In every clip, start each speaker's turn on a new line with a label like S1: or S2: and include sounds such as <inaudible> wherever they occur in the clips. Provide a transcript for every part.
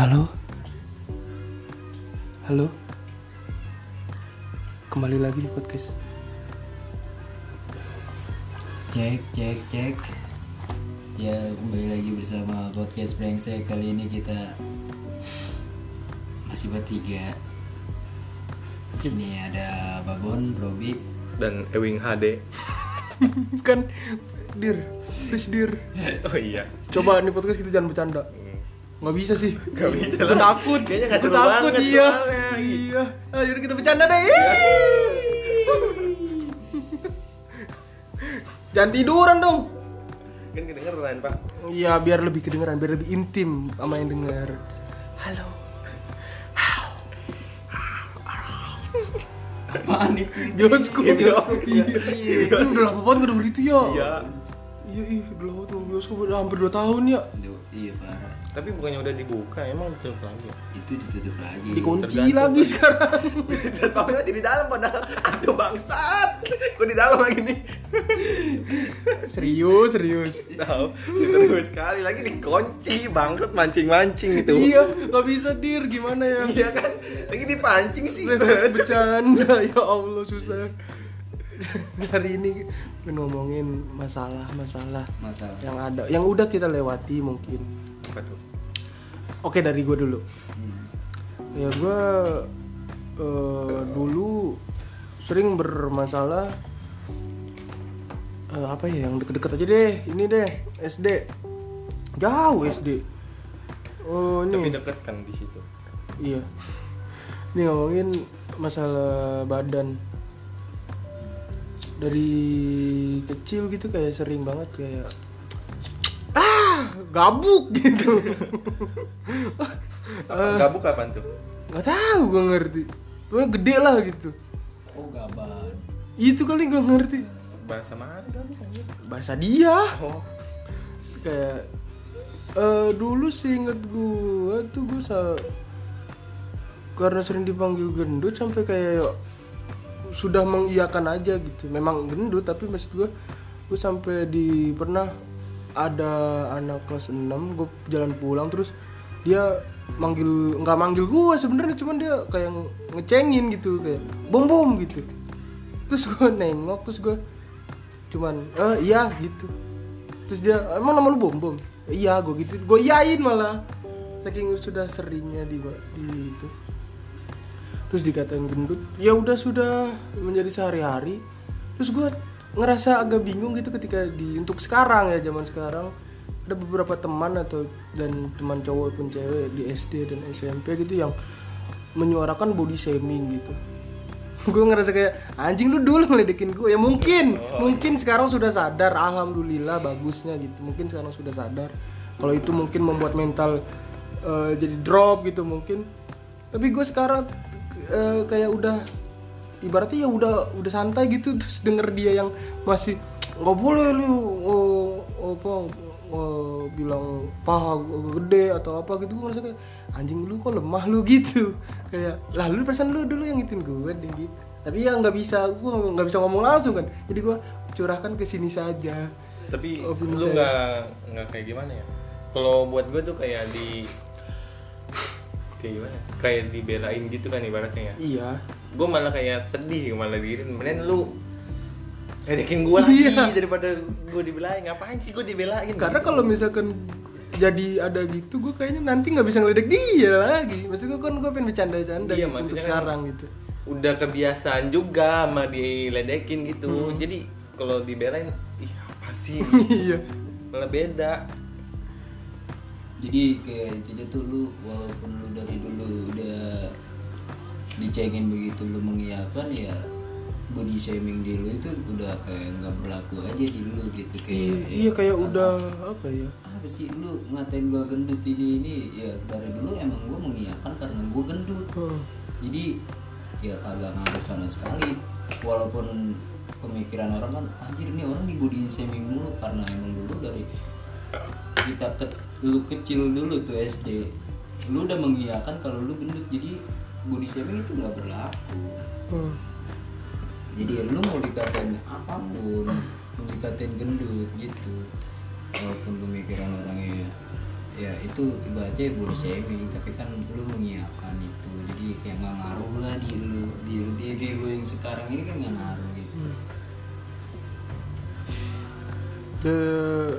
S1: Halo? Halo? Kembali lagi di podcast
S2: Cek, cek, cek. Ya, kembali lagi bersama podcast Brengsek. Kali ini kita masih bertiga. Di sini ada Babon, Robi.
S3: dan Ewing HD.
S1: Kan, Dir, please Dir
S3: Oh iya.
S1: Coba nih podcast kita jangan bercanda Nggak bisa sih.
S3: Nggak bisa
S1: Aku takut.
S3: Kayaknya nggak seru
S1: takut,
S3: banget
S1: iya.
S3: soalnya.
S1: Iya. Ayo kita bercanda deh. <laughs> Jangan tiduran dong.
S3: Kan kedengeran, Pak.
S1: Iya biar lebih kedengeran, biar lebih intim sama yang denger. Halo.
S2: Apaan itu?
S1: Bioskop
S3: Iya, bioskop.
S1: Iya. Iya, Udah lama banget gak denger itu ya.
S3: Iya.
S1: Iya, iya, udah lama tuh bioskop udah hampir 2 tahun ya
S2: Aduh, iya parah.
S3: Tapi bukannya udah dibuka, emang tutup lagi.
S2: Itu ditutup lagi.
S1: Dikunci
S3: tergantung.
S1: lagi sekarang <laughs>
S3: Jadwalnya di dalam padahal aduh bangsat. Kok di dalam lagi nih?
S1: Serius, serius
S3: Tahu, terus sekali lagi dikunci bangsat mancing-mancing itu.
S1: Iya, gak bisa dir, gimana ya
S3: Iya kan? Lagi dipancing sih.
S1: Bercanda, ya Allah susah <laughs> Hari ini ngomongin masalah-masalah
S2: Masalah.
S1: yang ada, yang udah kita lewati mungkin
S3: Apa tuh?
S1: Oke dari gue dulu
S2: Hmm.
S1: Ya gue eh, dulu sering bermasalah eh, Apa ya, yang deket-deket aja deh, ini deh, SD Jauh SD Oh
S3: Tapi
S1: ini,
S3: deket kan di situ.
S1: iya Ini ngomongin masalah badan Dari kecil gitu kayak sering banget kayak Ah, gabuk gitu.
S3: Apa, gabuk kapan tuh?
S1: nggak tahu gue ngerti. Pokoknya gede lah gitu.
S2: Oh, gaban.
S1: itu kali gue ngerti.
S3: Bahasa mana gabuk
S1: bahasa dia.
S3: Oh,
S1: kayak eh dulu sih inget gue tuh gue sa karena sering dipanggil gendut sampai kayak sudah mengiyakan aja gitu. Memang gendut tapi maksud gue gue sampai di pernah ada anak kelas 6 gue jalan pulang terus dia manggil nggak manggil gue sebenarnya cuman dia kayak ngecengin gitu kayak bom bom gitu. Terus gue <laughs> nengok terus gue cuman eh iya gitu. Terus dia emang nama lu bom bom iya gue gitu. Gue iyain malah. Saking sudah seringnya di di itu terus dikatain gendut ya udah sudah menjadi sehari-hari. Terus gue ngerasa agak bingung gitu ketika di untuk sekarang ya zaman sekarang. Ada beberapa teman atau dan teman cowok pun cewek di SD dan SMP gitu yang menyuarakan body shaming gitu. <laughs> Gue ngerasa kayak anjing lu dulu ngeledekin gue ya mungkin mungkin sekarang sudah sadar alhamdulillah bagusnya gitu. Mungkin sekarang sudah sadar. Kalau itu mungkin membuat mental eh, jadi drop gitu mungkin. Tapi gue sekarang eh, kayak udah ibaratnya ya udah udah santai gitu <laughs> terus denger dia yang masih nggak boleh lu oh, apa oh, bilang paha gede atau apa gitu. Gue ngerasa kayak anjing lu kok lemah lu <laughs> gitu. Kayak lalu perasaan lu dulu yang ngitin gue deh gitu. Tapi ya nggak bisa gue nggak bisa ngomong langsung kan. Jadi gue curahkan ke sini saja.
S3: Tapi
S1: Opini
S3: lu
S1: saya.
S3: nggak nggak kayak gimana ya? Kalau buat gue tuh kayak di kayak gimana? Kayak dibelain gitu kan ibaratnya ya?
S1: Iya.
S3: Gue malah kayak sedih malah diri mending lu ledekin gue <laughs> lagi
S1: Iya.
S3: daripada gue dibelain. Ngapain sih gue dibelain?
S1: Karena kalau misalkan jadi ada gitu gue kayaknya nanti nggak bisa ngeledek dia lagi. Maksud gue kan gue pengen bercanda-canda
S3: Iya,
S1: gitu untuk
S3: maksudnya kan-
S1: sekarang gitu.
S3: udah kebiasaan juga sama diledekin gitu.
S1: Hmm.
S3: jadi kalau dibelain ih apa sih? <laughs>
S1: Iya.
S3: Malah beda
S2: Jadi kayak jadi tuh lu walaupun lu dari dulu udah dicengin begitu lu mengiyakan ya body shaming di lu itu udah kayak nggak berlaku aja di lu gitu kayak
S1: iya, iya kayak
S2: apa-
S1: udah apa ya?
S2: Apa sih lu ngatain gua gendut ini ini ya dari dulu emang gua mengiyakan karena gua gendut.
S1: Hmm.
S2: jadi ya kagak ngaruh sama sekali. Walaupun pemikiran orang kan anjir ini orang di body shaming mulu karena emang dulu dari kita ke, lu kecil dulu tuh SD lu udah mengiyakan kalau lu gendut jadi body shaming itu nggak berlaku.
S1: Hmm.
S2: jadi ya lu mau dikatain apa pun mau dikatain gendut gitu. Walaupun pemikiran orangnya ya itu ibaratnya body shaming tapi kan lu mengiyakan itu. Jadi kayak nggak ngaruh lah di lu di di diri lu yang sekarang ini kan nggak ngaruh gitu.
S1: Eh,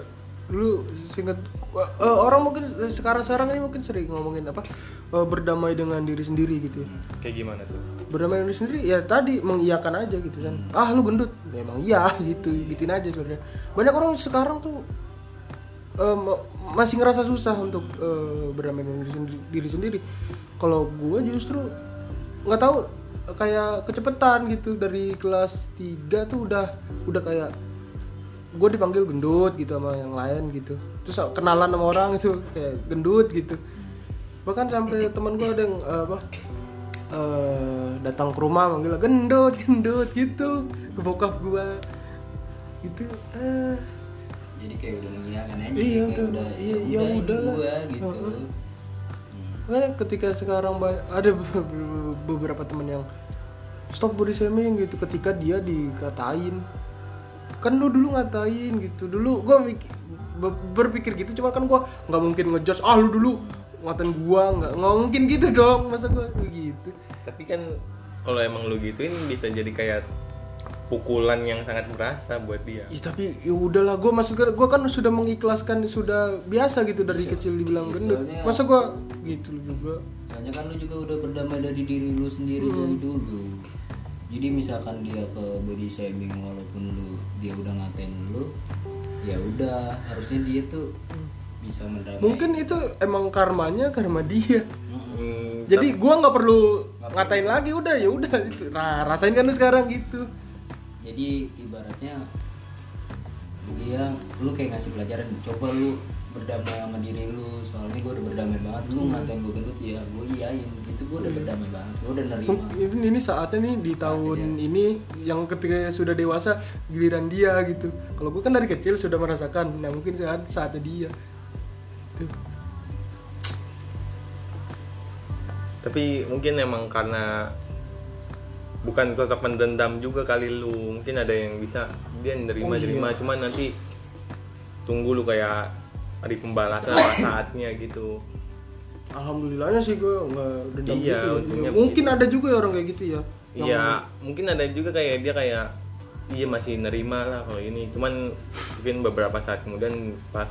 S1: lu singkat eh, orang mungkin sekarang sekarang ini mungkin sering ngomongin apa eh, berdamai dengan diri sendiri gitu ya.
S3: kayak gimana tuh?
S1: Berdamai dengan diri sendiri ya tadi mengiyakan aja gitu kan. Ah lu gendut. Ya, emang iya <laughs> gitu gituin aja sebenarnya. Banyak orang sekarang tuh ma- masih ngerasa susah untuk eh, berdamai dengan diri sendiri, diri sendiri. Kalau gue justru nggak tahu kayak kecepetan gitu dari kelas 3 tuh udah udah kayak gue dipanggil gendut gitu sama yang lain gitu terus kenalan sama orang itu kayak gendut gitu bahkan sampai teman gue ada yang eh, apa eh, datang ke rumah manggil gendut gendut gitu ke bokap gue gitu eh
S2: jadi kayak udah mengiyakan aja
S1: Iya,
S2: kayak
S1: udah.
S2: udah
S1: Iya,
S2: ya
S1: ya
S2: udah gua gitu
S1: Heeh.
S2: Hmm.
S1: Makanya ketika sekarang ada be- beberapa teman yang stop body shaming gitu ketika dia dikatain kan lu dulu ngatain gitu. Dulu gua mik- be- berpikir gitu cuma kan gua nggak mungkin ngejudge ah lu dulu ngatain gua. Nggak nggak mungkin gitu dong. Masa gua begitu?
S3: Tapi kan kalau emang lu gituin bisa jadi kayak pukulan yang sangat berasa buat dia.
S1: Ih, tapi ya udahlah gua masuk gua kan sudah mengikhlaskan sudah biasa gitu dari kecil dibilang
S2: Iya,
S1: gendut. masa gua gitu juga?
S2: Soalnya kan lu juga udah berdamai dari diri lu sendiri dari dulu. Jadi misalkan dia ke body shaming walaupun lu dia udah ngatain lu ya udah harusnya dia tuh bisa mendamai.
S1: Mungkin itu emang karmanya karma dia.
S3: Hmm,
S1: jadi gua nggak perlu. ngatain lagi udah ya udah itu. Nah rasain kan lu sekarang gitu.
S2: Jadi ibaratnya dia lu kayak ngasih pelajaran coba lu berdamai sama diri lu. Soalnya gue udah berdamai banget lu ngatain gue gendut ya gue iyain. Gitu gue udah berdamai banget gue udah nerima.
S1: Ini, ini saatnya nih di tahun ini yang ketika sudah dewasa giliran dia gitu. Kalau gua kan dari kecil sudah merasakan nah mungkin saat saatnya dia. Tuh.
S3: tapi mungkin emang karena bukan sosok pendendam juga kali lu mungkin ada yang bisa dia nerima
S1: Oh, iya.
S3: nerima cuman nanti tunggu lu kayak hari pembalasan <coughs> saatnya gitu
S1: alhamdulillahnya sih gua nggak dendam
S3: Iya,
S1: gitu ya. mungkin
S3: begitu.
S1: ada juga ya orang kayak gitu ya
S3: Iya, mungkin ada juga kayak dia kayak iya masih nerima lah kalau ini. Cuman mungkin beberapa saat kemudian pas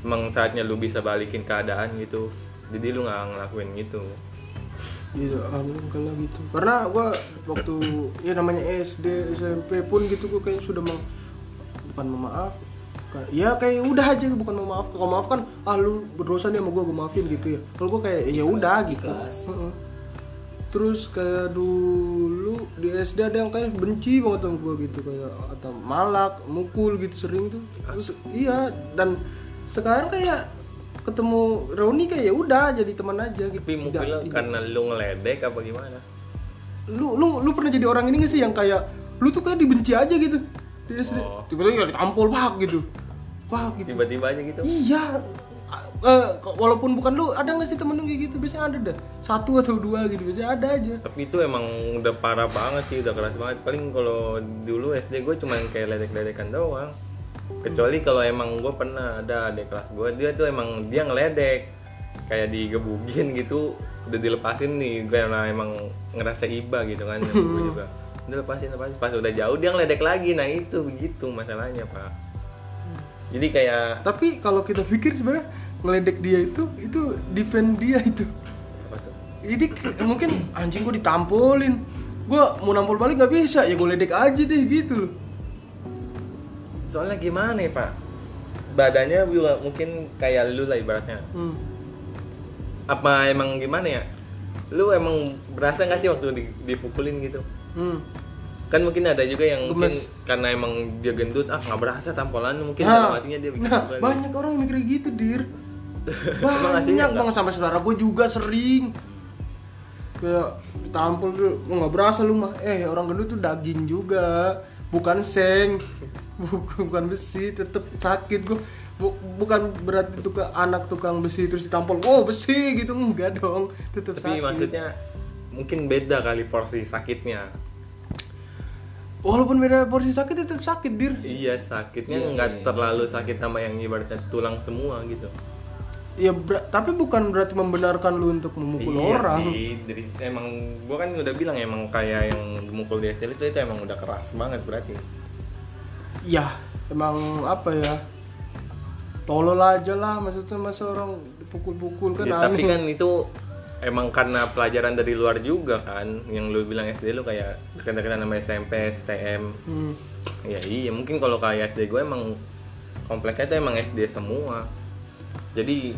S3: emang saatnya lu bisa balikin keadaan gitu. Jadi lu nggak ngelakuin gitu.
S1: Iya, alhamdulillah gitu. Karena gua waktu ya namanya SD, SMP pun gitu gua kayak sudah mau bukan memaaf. Ya kayak udah aja bukan memaaf. Kalau maaf kan ah lu berdosa nih sama gua, gua maafin gitu ya. Kalau gua kayak ya udah gitu. Terus kayak dulu di SD ada yang kayak benci banget sama gua gitu kayak atau malak, mukul gitu sering tuh. Terus iya dan sekarang kayak ketemu Roni kayak ya udah jadi teman aja gitu.
S3: Tapi
S1: Tidak-
S3: lu
S1: tidak-
S3: karena lu ngeledek apa gimana?
S1: lu lu lu pernah jadi orang ini gak sih yang kayak lu tuh kayak dibenci aja gitu di SD
S3: Oh.
S1: tiba-tiba ya ditampol pak gitu pak gitu
S3: Tiba-tiba aja gitu.
S1: iya Eh, walaupun bukan lu ada nggak sih temen lu kayak gitu biasanya ada dah satu atau dua gitu biasanya ada aja
S3: Tapi itu emang udah parah banget sih, udah keras banget. Paling kalau dulu SD gue cuman kayak ledek-ledekan doang. Kecuali kalau emang gue pernah ada adik kelas gue, dia tuh emang dia ngeledek kayak digebugin gitu, udah dilepasin nih, gue emang, emang ngerasa iba gitu kan, gue <laughs> juga. Udah lepasin, lepasin. Pas udah jauh dia ngeledek lagi, nah itu begitu masalahnya pak. Jadi kayak
S1: tapi kalau kita pikir sebenarnya ngeledek dia itu itu defend dia itu
S3: apa tuh?
S1: ini ke- mungkin anjing gue ditampolin gue mau nampol balik nggak bisa ya gue ledek aja deh gitu loh
S3: Soalnya gimana ya pak? Badannya juga mungkin kayak lu lah ibaratnya.
S1: hmm.
S3: apa emang gimana ya lu emang berasa nggak sih waktu di- dipukulin gitu
S1: Hmm.
S3: kan mungkin ada juga yang mungkin
S1: Gemes.
S3: karena emang dia gendut ah nggak berasa tampolan mungkin
S1: Nah,
S3: dalam hatinya dia bikin
S1: nah, banyak orang yang mikir gitu dir. <laughs> Banyak banget sampai saudara gue juga sering. Kayak ditampol tuh "Oh, nggak berasa lu mah. Eh orang gendut tuh daging juga bukan seng <laughs> Bu- bukan besi tetep sakit gue bukan berarti tukang anak tukang besi terus ditampol oh besi gitu. Enggak dong tetep
S3: tapi
S1: sakit.
S3: maksudnya mungkin beda kali porsi sakitnya
S1: walaupun beda porsi sakit tetep sakit dir
S3: iya sakitnya
S2: Iya,
S3: nggak
S2: iya.
S3: terlalu sakit sama yang ibaratnya tulang semua gitu.
S1: Ya ber- tapi bukan berarti membenarkan lu untuk memukul
S3: iya
S1: orang.
S3: sih dari, emang gua kan udah bilang emang kayak yang mukul di SD itu itu emang udah keras banget berarti.
S1: Ya emang apa ya? Tolol aja lah maksudnya masa orang dipukul-pukul kan
S3: Ya, tapi
S1: aneh.
S3: kan itu emang karena pelajaran dari luar juga kan yang lu bilang SD lu kayak dekat-dekat nama SMP, STM
S1: Hmm.
S3: ya iya mungkin kalau kayak SD gue emang kompleknya itu emang SD semua. Jadi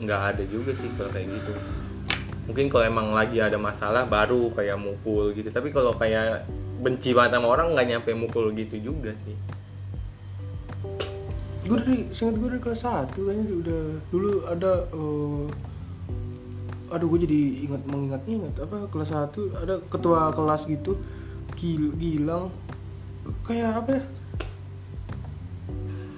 S3: nggak ada juga sih kalau kayak gitu. Mungkin kalau emang lagi ada masalah baru kayak mukul gitu. Tapi kalau kayak benci banget sama orang nggak nyampe mukul gitu juga sih.
S1: Gue dari singkat gue dari kelas 1 kayaknya udah dulu ada eh, aduh gue jadi ingat mengingat-ingat apa kelas 1 ada ketua kelas gitu Gil, Gilang. Kayak apa ya?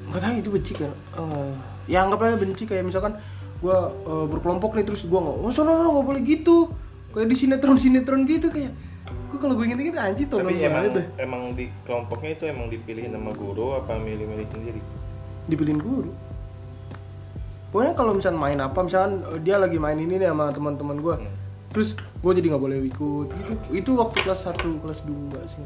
S1: Nggak tahu itu benci kan? Eh, ya anggaplah benci kayak misalkan gue eh, berkelompok nih terus gue nggak oh sono nggak boleh gitu. Kayak di sinetron sinetron gitu kayak gue kalau gue inget-inget anjing tolong
S3: tapi emang
S1: deh.
S3: emang di kelompoknya itu emang dipilih nama guru apa milih-milih sendiri?
S1: Dipilihin guru pokoknya kalau misalnya main apa misalkan eh, dia lagi main ini nih sama teman-teman gue
S3: Hmm.
S1: terus gue jadi nggak boleh ikut gitu itu waktu kelas 1 kelas 2 sih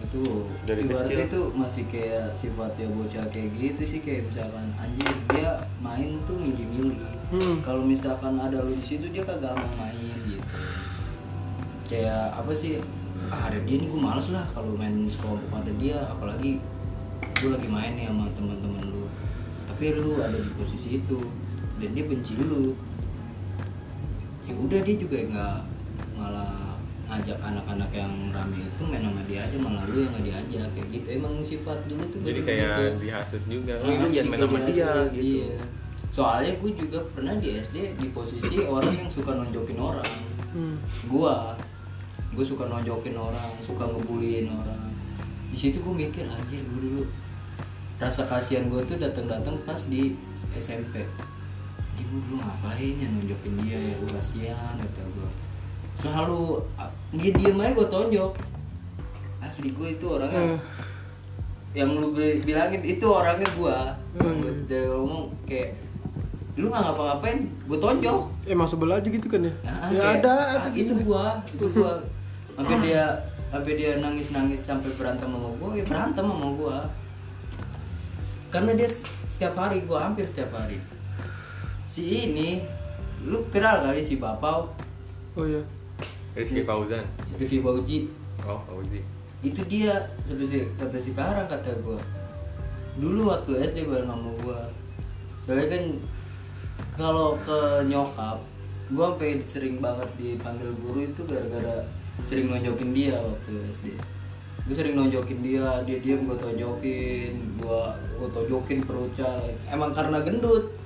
S2: itu
S3: Dari
S2: ibaratnya
S3: kecil.
S2: itu masih kayak sifatnya bocah kayak gitu sih kayak misalkan anjir dia main tuh milih-milih
S1: Hmm.
S2: kalau misalkan ada lu di situ dia kagak mau main gitu kayak apa sih ah, ada dia nih gue males lah kalau main sekelompok ada dia apalagi gue lagi main nih sama teman-teman tapi lu ada di posisi itu dan dia benci lu. Ya udah dia juga nggak malah ngajak anak-anak yang rame itu main sama dia aja malah lu yang nggak diajak kayak gitu. Emang sifat dulu tuh
S3: jadi kayak
S2: gitu.
S3: dihasut juga.
S2: Ah,
S3: oh, lu
S2: jadi
S3: jangan main
S2: kayak
S3: sama dia
S2: dihasut,
S3: gitu.
S2: iya. soalnya gue juga pernah di SD di posisi orang yang suka nonjokin orang.
S1: Hmm.
S2: gua. Gue suka nonjokin orang suka ngebullying orang. Di situ gue mikir anjir gue dulu rasa kasihan gue tuh datang-datang pas di SMP Anjir gue dulu ngapain ya nonjokin dia ya gue kasihan kata gue selalu ah, dia diem aja gue tonjok. Asli gue itu orangnya
S1: Eh.
S2: yang lu bi- bilangin itu orangnya gua.
S1: Hmm.
S2: Dia ngomong kayak lu nggak ngapa-ngapain gue tonjok.
S1: Emang sebel aja gitu kan ya?
S2: Nah,
S1: ya
S2: kayak,
S1: ada,
S2: ah,
S1: ada
S2: itu
S1: gitu.
S2: gua itu <laughs> gua. Sampai dia sampai dia nangis nangis sampai berantem sama gua ya berantem sama gua karena dia setiap hari gua hampir setiap hari. Si ini lu kenal kali si Bapau?
S1: Oh iya.
S3: Rizky Fauzan.
S2: Si Rifki Bauji
S3: oh Fauzi.
S2: Itu dia sampai se- sampai sekarang kata gua. Dulu waktu SD bareng sama gua. Soalnya kan kalau ke nyokap gua sampai sering banget dipanggil guru itu gara-gara sering nonjokin dia waktu SD gue sering nonjokin dia dia diam gue tonjokin gue gue tonjokin perutnya emang karena gendut.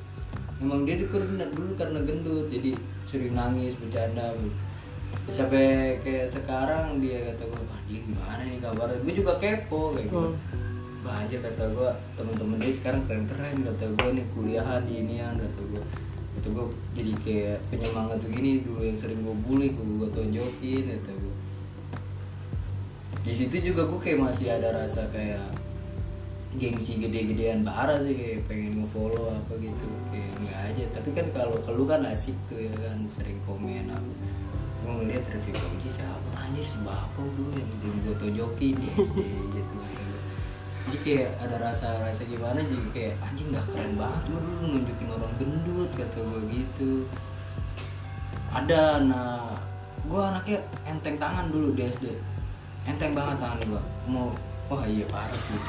S2: Emang dia dulu dulu karena gendut jadi sering nangis bercanda sampai kayak sekarang dia kata gue ah dia gimana nih kabarnya? Gue juga kepo kayak gitu.
S1: Hmm.
S2: Wah aja kata gue temen-temen dia sekarang keren-keren kata gue nih kuliahan di inian kata gue kata gue jadi kayak penyemangat begini dulu yang sering gue bully gue gue tonjokin kata gue di situ juga gue kayak masih ada rasa kayak gengsi gede-gedean parah sih kayak pengen nge-follow apa gitu. Kayak enggak aja. Tapi kan kalau ke lu kan asik tuh ya kan sering komen apa. Gue ngeliat review ini siapa? Anjir si bapak dulu yang belum gue tonjokin di SD gitu. Jadi kayak ada rasa rasa gimana jadi kayak anjing nggak keren banget lu dulu nunjukin orang gendut kata gue gitu. Ada nah gue anaknya enteng tangan dulu di SD enteng banget tangan gue mau wah iya parah sih.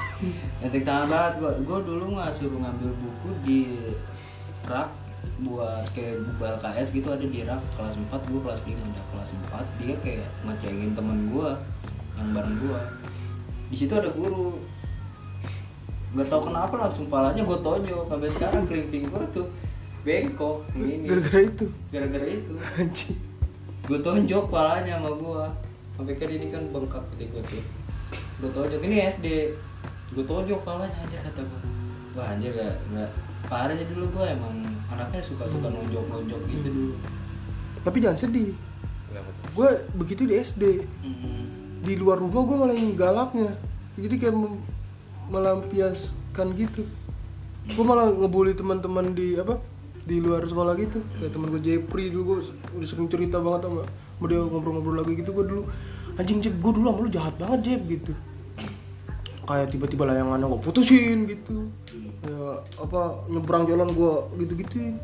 S2: Enteng tangan banget gue gue dulu nggak suruh ngambil buku di rak buat kayak buku LKS gitu ada di rak. Kelas 4 gue kelas 5 udah kelas 4 dia kayak ngecengin temen gue yang bareng gue di situ ada guru. Nggak tahu kenapa langsung palanya gue tonjok sampai sekarang kelingking gue tuh bengkok ini.
S1: Gara-gara itu?
S2: Gara-gara itu. Gue tonjok palanya sama gue sampai kan ini kan bengkak gitu gue tuh. Gue tonjok ini SD gue tonjok palanya anjir kata gue wah anjir gak, gak parah sih dulu gue emang anaknya suka-suka nonjok-nonjok gitu dulu.
S1: Tapi jangan sedih. Gue begitu di SD
S2: Hmm.
S1: di luar rumah gue malah yang galaknya. Jadi kayak melampiaskan gitu. Gue malah ngebully teman-teman di apa di luar sekolah gitu. Kayak temen gue Jepri dulu gue udah sering cerita banget sama sama dia ngobrol-ngobrol lagi gitu gue dulu anjing Jep gue dulu sama lu jahat banget Jep gitu. Kayak tiba-tiba layangannya gue putusin gitu. Ya apa nyebrang jalan gue gitu-gitu.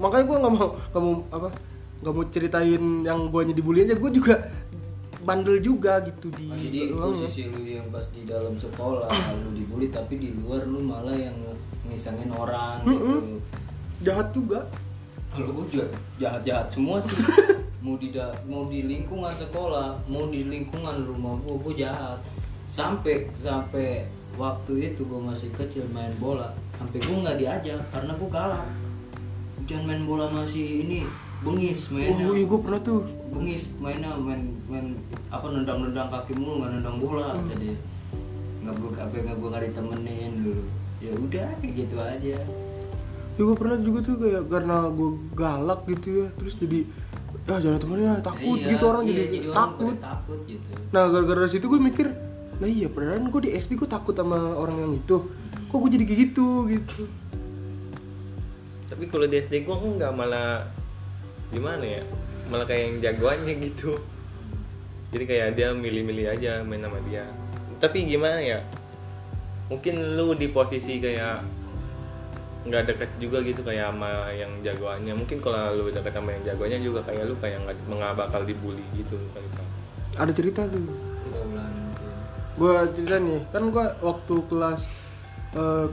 S1: Makanya gue nggak mau nggak mau apa nggak mau ceritain yang gue dibully aja. Gue juga bandel juga gitu di
S2: Oh, jadi posisi lu yang pas di dalam sekolah <clears throat> lu dibully tapi di luar lu malah yang ngisangin orang gitu.
S1: Jahat juga.
S2: Kalau gue juga jahat-jahat semua sih <laughs> mau di da- mau di lingkungan sekolah mau di lingkungan rumah gue gue jahat. Sampai sampai waktu itu gue masih kecil main bola sampai gue nggak diajak karena gue kalah jangan main bola masih ini bengis mainnya.
S1: Oh iya gue pernah tuh.
S2: Bengis mainnya main main apa nendang nendang kaki mulu nggak nendang bola. Jadi nggak gue apa nggak gue nggak ditemenin dulu. Ya udah kayak gitu aja.
S1: Ya gue pernah juga tuh kayak karena gue galak gitu ya terus jadi ya jangan temennya takut
S2: Iya,
S1: gitu orang
S2: iya,
S1: jadi,
S2: orang
S1: takut.
S2: takut gitu.
S1: Nah gara-gara dari situ gue mikir nah iya padahal gue di SD gue takut sama orang yang itu. Kok gue jadi kayak gitu? Gitu.
S3: Tapi kalau di SD gua enggak malah gimana ya? Malah kayak yang jagoannya <laughs> gitu. Jadi kayak dia milih-milih aja main sama dia. Tapi gimana ya? Mungkin lu di posisi kayak nggak deket juga gitu kayak sama yang jagoannya. Mungkin kalau lu deket sama yang jagoannya juga kayak lu kayak nggak nggak bakal dibully gitu kali Pak.
S1: ada cerita tuh. Gue cerita nih kan gue waktu kelas eh,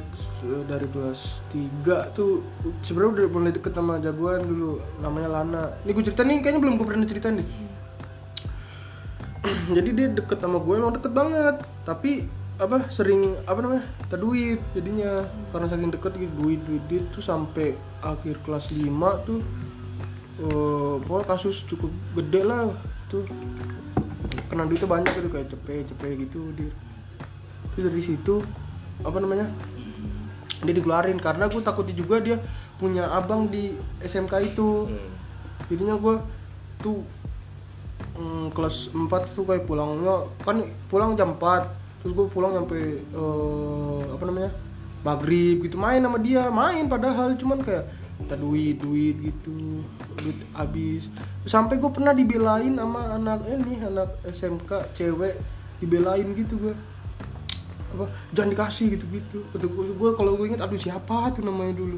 S1: dari kelas 3 tuh sebenarnya udah mulai deket sama jagoan dulu namanya Lana. Ini gue cerita nih kayaknya belum gue pernah cerita nih <clears throat> jadi dia deket sama gue emang deket banget. Tapi apa sering apa namanya tak duit jadinya. Karena saking deket gitu duit duit duit. Tuh sampai akhir kelas 5 tuh eh pokoknya kasus cukup gede lah tuh kena duitnya banyak gitu kayak cepet cepet gitu dia. Terus dari situ apa namanya dia dikeluarin. Karena gue takutnya juga dia punya abang di SMK itu.
S3: Hmm.
S1: jadinya gue tuh mm, kelas 4 tuh kayak pulangnya kan pulang jam 4 terus gue pulang sampai eh, apa namanya maghrib gitu main sama dia main padahal cuman kayak minta duit duit gitu duit habis. Sampai gue pernah dibelain sama anak ini anak SMK cewek dibelain gitu gue apa jangan dikasih gitu gitu gue kalau gue inget aduh siapa tuh namanya dulu?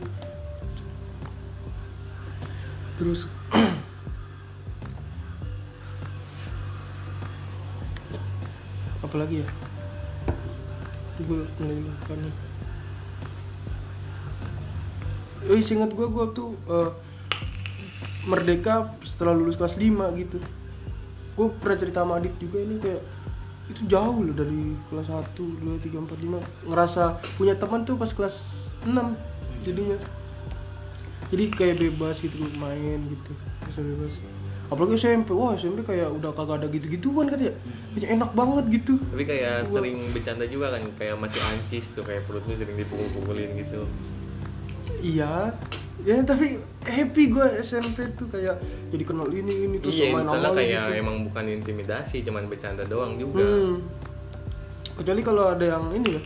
S1: Terus <clears throat> apa lagi ya gue nih. Eh, ingat gue gue tuh eh, merdeka setelah lulus kelas 5 gitu. Gue pernah cerita sama Adit juga ini kayak itu jauh loh dari kelas 1, 2, 3, 4, 5 ngerasa punya teman tuh pas kelas 6 jadinya. Jadi kayak bebas gitu main gitu. Bisa bebas apalagi SMP wah SMP kayak udah kagak ada gitu-gituan kan ya? Kayak enak banget gitu.
S3: Tapi kayak
S1: Gua-
S3: sering bercanda juga kan kayak masih ancis tuh kayak perut lu sering dipukul-pukulin gitu.
S1: Iya. Ya tapi happy gue SMP tuh kayak jadi kenal ini ini terus
S3: iya
S1: main sama
S3: kayak
S1: gitu.
S3: emang bukan intimidasi cuman bercanda doang juga.
S1: Hmm. kecuali kalau ada yang ini ya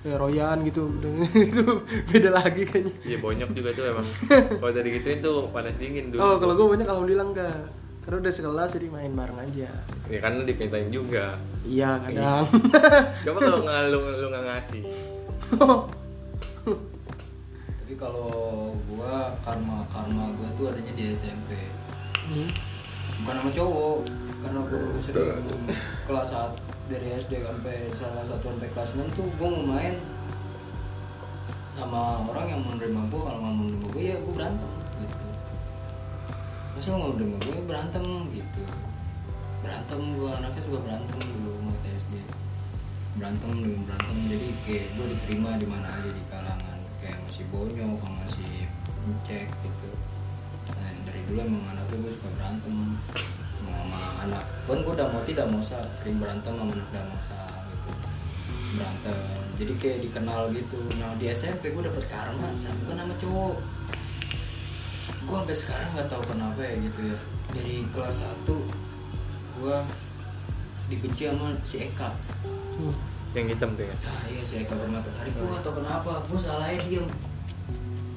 S1: kayak Royan gitu. <laughs> Itu beda lagi kayaknya.
S3: Iya bonyok juga tuh emang. <laughs> Kalau dari gituin tuh panas dingin dulu.
S1: Oh kalau gue banyak alhamdulillah enggak. Karena udah sekelas jadi main bareng aja.
S3: Ya karena dipintain juga.
S1: Iya kadang. <laughs>
S3: Coba kalau nggak lu lu nggak ngasih.
S2: Tapi kalau gua karma karma gua tuh adanya di SMP
S1: Hmm.
S2: bukan sama cowok karena gua sering kelas saat dari SD sampai salah satu sampai kelas 6 tuh gua mau main sama orang yang menerima gua kalau nggak menerima gua ya gua berantem gitu. Masa lu nggak menerima gua ya berantem gitu. Berantem gua anaknya suka berantem dulu waktu SD berantem dulu berantem jadi kayak gua diterima di mana aja di kalangan kayak masih bonyok masih cek gitu. Nah, dari dulu emang anaknya gue suka berantem sama anak. Kan gue udah mau tidak mau sering berantem sama anak damosa gitu. Berantem. Jadi kayak dikenal gitu. Nah di SMP gue dapet karma sama gue nama cowok. Gue sampai sekarang nggak tahu kenapa ya gitu ya. Dari kelas 1 gue dibenci sama si Eka.
S1: Hmm.
S3: yang hitam tuh ya?
S2: Nah iya si Eka Permatasari. Gue gak tau kenapa. Gue salahnya dia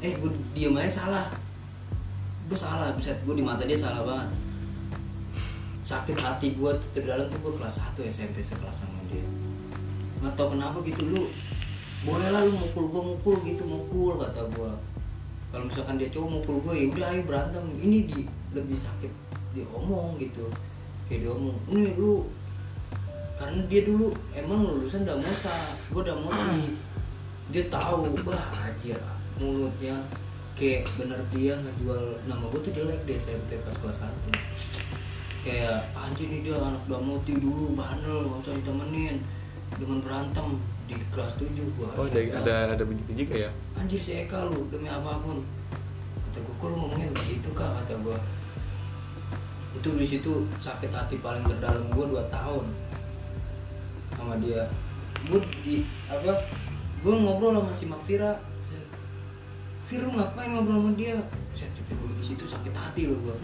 S2: eh gue diem aja salah. Gue salah bisa gue di mata dia salah banget sakit hati gue terdalam tuh gue kelas 1 SMP sekelas sama dia. Nggak tau kenapa gitu lu boleh lah lu mukul gue mukul gitu mukul kata gue kalau misalkan dia cowok mukul gue ya udah ayo berantem. Ini di lebih sakit diomong gitu kayak diomong nih lu karena dia dulu emang lulusan Damosa gue Damoti dia tahu bah anjir mulutnya kayak bener dia ngejual nama gue tuh jelek di SMP pas kelas 1 kayak anjir nih dia anak Damoti dulu bandel gak usah ditemenin. Dengan berantem di kelas 7 gua
S3: oh jadi ada ada begitu juga ya?
S2: Anjir si Eka lu demi apa pun. Kata gue kok lu ngomongnya begitu kak? Kata gue itu di situ sakit hati paling terdalam gue 2 tahun. Sama dia. Gue di apa gue ngobrol sama si Makfira Fir lu ngapain ngobrol sama dia? Saya gue di situ sakit hati lo gue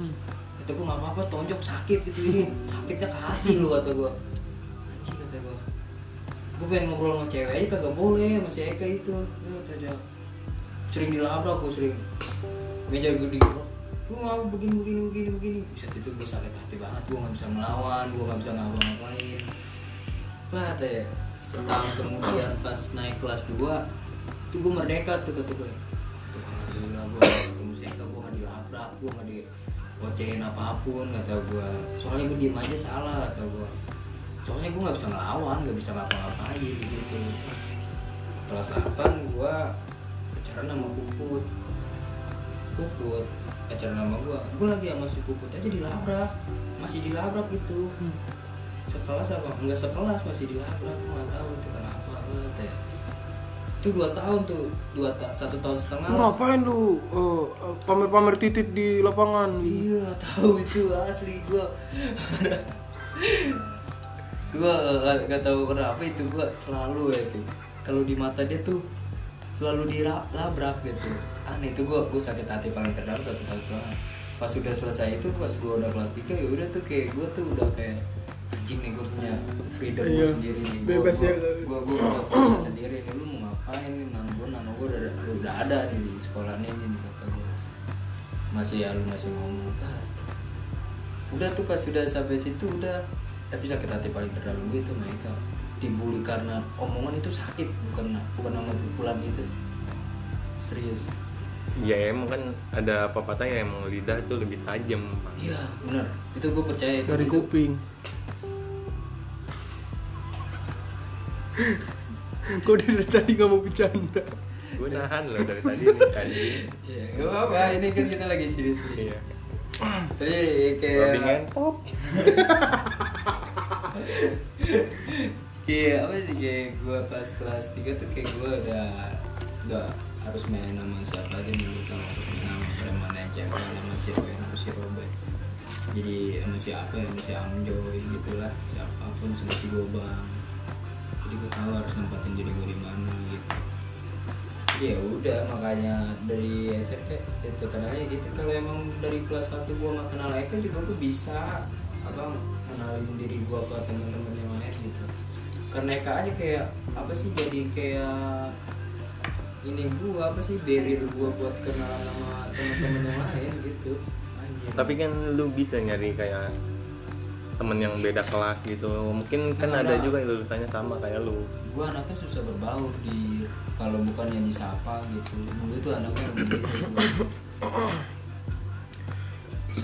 S2: kata gue nggak apa-apa tonjok sakit gitu ini sakitnya ke hati lo kata gue anjing kata gue gue pengen ngobrol sama cewek aja kagak boleh sama si Eka itu. Ya kata dia. Sering dilabrak gue sering. Meja gue digerok lu ngapa begini begini begini begini. Bisa itu gue sakit hati banget. Gue nggak bisa melawan gue nggak bisa ngapa-ngapain apa kata ya setahun kemudian pas naik kelas 2 tuh gue merdeka tuh kata gue tuh alhamdulillah gue ketemu si Eka gue gak dilabrak gue gak dibocehin apa pun kata gue soalnya gue diem aja salah kata gue soalnya gue nggak bisa ngelawan nggak bisa ngapa-ngapain di situ. Kelas 8 gue pacaran sama puput. Puput pacaran sama gue gue lagi sama si puput aja dilabrak. Masih dilabrak gitu sekelas apa? Enggak sekelas masih dilabrak. Gue nggak tahu itu kenapa banget ya itu dua tahun tuh dua ta satu tahun setengah
S1: Lu ngapain lu eh, eh, pamer-pamer titit di lapangan
S2: Iya, tahu itu asli gua. gua nggak- nggak tahu kenapa itu gua selalu ya tuh. Kalau di mata dia tuh selalu dilabrak gitu. Aneh itu gua gua sakit hati paling terdalam satu tahun setengah. Pas udah selesai itu pas gua udah kelas 3 ya udah tuh kayak gua tuh udah kayak anjing nih gua punya freedom gua
S1: Iya,
S2: sendiri nih. Gua,
S1: bebas
S2: gua,
S1: ya.
S2: Gua gua udah punya sendiri nih lu mau ngapain nih? Nang gua nang gua udah udah ada nih di sekolahnya nih kata gua. Masih ya lu masih ngomong "Ah." udah tuh pas sudah sampai situ udah. Tapi sakit hati paling terdalam gue itu mereka dibully karena omongan itu sakit bukan bukan nama pukulan itu serius.
S3: Ya emang kan ada pepatah yang emang lidah tuh lebih tajam
S2: iya benar. Itu gue percaya itu
S1: dari
S2: itu,
S1: kuping kok dari tadi nggak mau bercanda.
S3: Gue nahan loh dari tadi nih anjing
S2: iya gak apa ini kan kita lagi serius nih
S3: iya.
S2: Tadi
S3: babi
S2: kayak
S3: ngentot
S2: kayak apa sih? Kayak gue pas kelas 3 tuh kayak gue udah udah harus main sama siapa aja nih lu tahu harus main sama preman yang cewek sama si Roy sama si Robert. Jadi sama siapa ya sama si Amjoy gitu lah siapa pun sama si Gobang jadi gue tahu harus nempatin diri gue di mana gitu. Ya udah makanya dari SMP itu kenalnya gitu. Kalau emang dari kelas 1 gue nggak kenal Eka juga gue bisa apa kenalin diri gue ke teman-teman yang lain gitu. Karena Eka aja kayak apa sih jadi kayak ini gue apa sih barrier gue buat kenalan sama teman-teman yang lain gitu. Anjir.
S3: tapi kan lu bisa nyari kayak temen yang beda kelas gitu. Mungkin kan ada juga yang lulusannya sama kayak lu.
S2: Gue anaknya susah berbaur di kalau bukannya disapa gitu. Dulu tuh anaknya begitu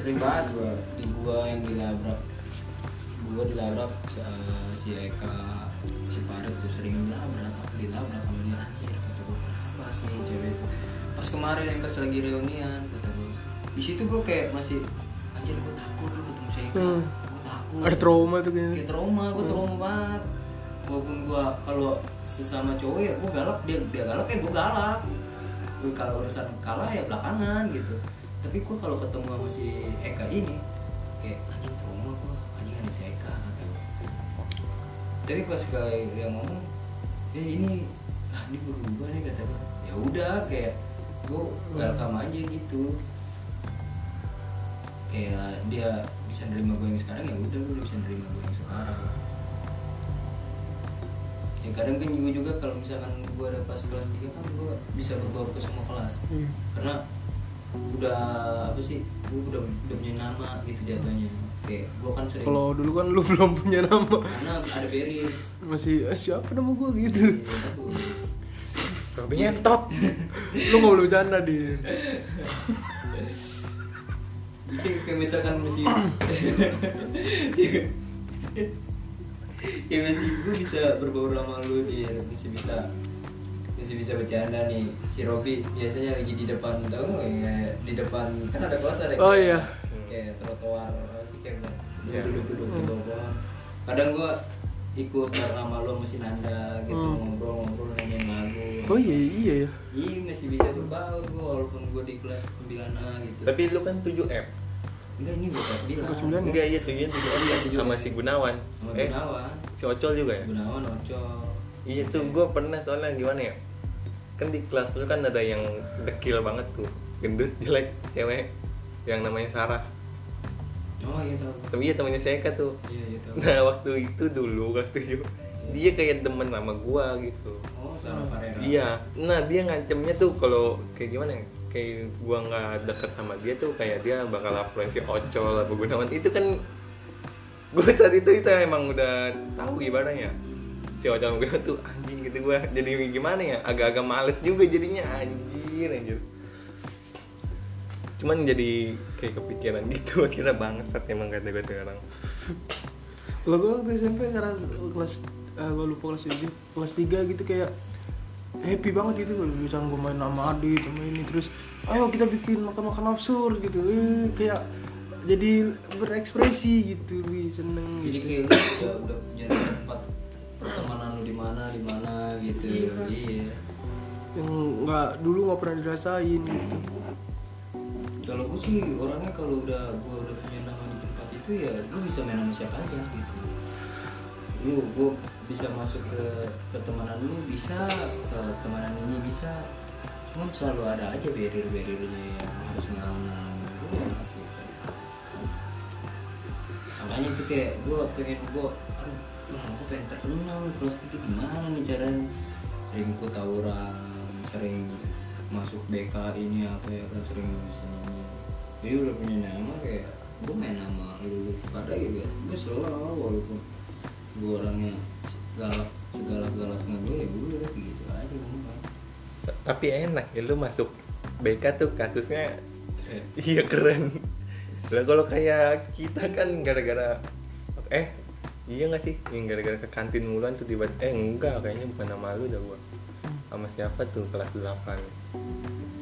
S2: sering banget gue di gua yang dilabrak. Gua dilabrak eh, si Eka si Farid tuh sering dilabrak aku dilabrak sama dia. Anjir kata gue kenapa sih cewek itu? Pas kemarin yang pas lagi reunian kata gue di situ gue kayak masih anjir gue takut gue ketemu si Eka.
S1: Hmm. Ada trauma tuh
S2: kayak
S1: kayaknya
S2: trauma gue trauma banget. Walaupun gue kalau sesama cowok ya gue galak dia dia galak ya gue galak. Gue kalau urusan kalah ya belakangan gitu. Tapi gue kalau ketemu sama si Eka ini kayak anjing trauma gue anjing ada si Eka gua. tapi pas kayak yang ngomong ya ini ah ini berubah nih kata gue ya udah kayak gue welcome aja gitu kayak dia bisa nerima gue yang sekarang ya udah gue bisa nerima gue yang sekarang. Ya kadang kan juga juga kalau misalkan gue ada pas kelas 3 kan gue bisa berbaur ke semua kelas.
S1: Iya.
S2: karena udah apa sih gue udah udah punya nama gitu jatuhnya. Kayak gue kan sering
S1: kalau dulu kan lu <laughs> belum punya nama.
S2: Karena ada barrier
S1: masih eh, siapa nama gua? gitu.
S2: Iya, bagus. <laughs>
S3: Tapi nyentot.
S1: lu nggak boleh bercanda di <laughs>
S2: kayak misalkan mesti kayak masih gue bisa berbaur sama lu dia masih bisa masih bisa bercanda nih si Robi biasanya lagi di depan tau nggak kayak di depan kan ada kelas ada
S1: Oh,
S2: kayak-
S1: iya.
S2: kayak trotoar apa sih kayak
S3: Iya.
S2: duduk duduk di bawah pohon. kadang gue ikut bareng sama lu masih Nanda gitu
S1: Hmm.
S2: ngobrol-ngobrol nanyain lagu
S1: oh iya iya ya
S2: iya masih bisa berbaur gue walaupun gue di kelas 9A gitu
S3: Tapi lu kan 7M.
S2: enggak ini gue kelas 9
S1: Kelas 9.
S3: Enggak iya 7 7M sama si Gunawan.
S2: sama
S3: Eh,
S2: Gunawan
S3: si Ocol juga ya?
S2: Gunawan Ocol
S3: Iya tuh gue pernah soalnya gimana ya Kan di kelas lu kan ada yang dekil banget tuh Gendut jelek cewek Yang namanya Sarah
S2: oh iya tahu.
S3: Tapi iya temannya Seka tuh.
S2: Iya iya tahu.
S3: Nah waktu itu dulu kelas 7 Dia kayak demen sama gua gitu.
S2: Oh Sarah Farera.
S3: Iya. Nah dia ngancemnya tuh kalau kayak gimana ya? Kayak gua nggak deket sama dia tuh Kayak dia bakal upload si Ocol apa Gunawan. Itu kan Gue saat itu itu emang udah tahu ibaratnya. Si Ocol sama Gunawan tuh anjing gitu gua. Jadi gimana ya? Agak-agak males juga jadinya. Anjir anjir Cuman jadi kayak kepikiran gitu <laughs> Akhirnya bangsat emang kata gue sekarang
S1: kalau <laughs> gua waktu SMP karena kelas eh, gua lupa kelas tujuh kelas 3 gitu kayak happy banget gitu misalnya gua main sama Adi sama ini terus ayo kita bikin makan-makan absurd gitu. Eh, kayak jadi berekspresi gitu Wi seneng
S2: jadi
S1: gitu.
S2: kayak udah udah punya tempat pertemanan lu di mana di mana gitu.
S1: Iya.
S2: iya.
S1: Yang nggak dulu nggak pernah dirasain gitu
S2: kalau gue sih orangnya kalau udah gue udah punya nama di tempat itu ya lu bisa main sama siapa aja gitu. Lu gue bisa masuk ke pertemanan lu bisa ke temanan ini bisa. Cuman selalu ada aja barrier barriernya yang harus ngalang gue gitu. makanya itu kayak gue pengen gue aduh gue pengen terkenal kelas tiga gimana nih caranya? Sering ikut tawuran sering masuk BK ini apa ya kan sering ini jadi udah punya nama kayak gue main nama lu pada gitu ya. Gue selalu walaupun gue orangnya galak segalak galaknya gue ya udah kayak gitu aja gue.
S3: Tapi enak ya lu masuk BK tuh kasusnya <laughs> Iya keren. Lah kalau kayak kita kan gara-gara eh iya gak sih? Yang gara-gara ke kantin mulan tuh tiba eh enggak kayaknya bukan nama lu dah gua. Sama siapa tuh kelas 8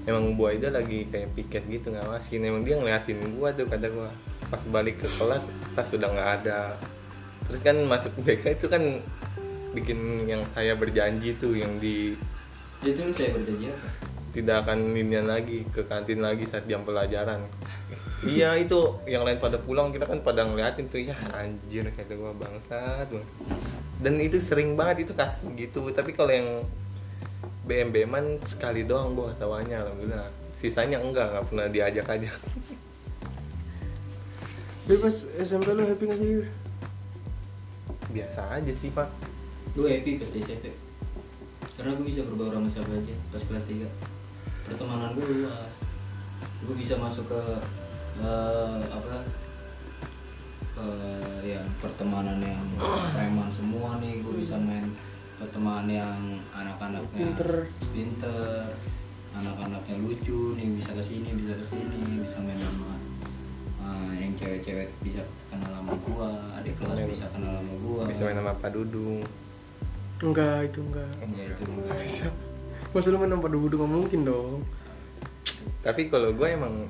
S3: emang Bu Aida lagi kayak piket gitu ngawasin emang dia ngeliatin gua tuh kata gua. Pas balik ke kelas tas sudah nggak ada. Terus kan masuk <laughs> BK itu kan bikin yang saya berjanji tuh yang di
S2: itu lu saya berjanji apa?
S3: tidak akan linian lagi ke kantin lagi saat jam pelajaran. <laughs> Iya itu yang lain pada pulang kita kan pada ngeliatin tuh ya anjir kata gua bangsat bangsat. dan itu sering banget itu kasus gitu. Tapi kalau yang BM man sekali doang gua tawanya alhamdulillah. Sisanya enggak nggak pernah diajak ajak
S1: tapi <laughs> pas SMP lu happy gak sih
S3: biasa aja sih pak.
S2: Gue happy pas di SMP karena gue bisa berbaur sama siapa aja pas kelas 3 pertemanan gue luas. Gue bisa masuk ke eh, apa? Eh, ya pertemanan yang preman semua nih. Gue bisa main pertemanan yang anak-anaknya
S1: Pinter.
S2: pinter anak-anaknya lucu nih bisa ke sini bisa ke sini bisa main sama eh, yang cewek-cewek bisa kenal sama gua adik kelas
S3: Main.
S2: bisa kenal sama gua.
S3: Bisa main sama Pak Dudung.
S1: Enggak itu enggak.
S2: Ya itu
S1: Nggak bisa. Masa lu main sama dulu nggak mungkin dong.
S3: Tapi kalau gue emang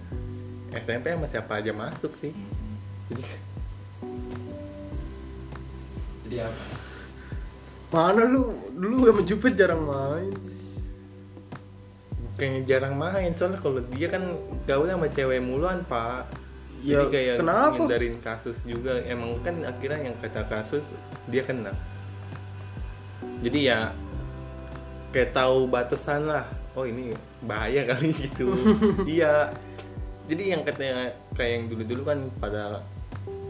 S3: SMP sama siapa aja masuk sih.
S2: Hmm.
S3: jadi
S2: jadi apa
S1: mana lu? Dulu sama Jupit jarang main.
S3: Kayaknya jarang main soalnya kalau dia kan gaul sama cewek muluan pak.
S1: Ya,
S3: jadi kayak
S1: kenapa?
S3: ngindarin kasus juga. Emang kan akhirnya yang kata kasus dia kena. Jadi ya kayak tahu batasan lah. Oh ini bahaya kali <laughs> gitu. <laughs> Iya. Jadi yang katanya kayak yang dulu dulu kan pada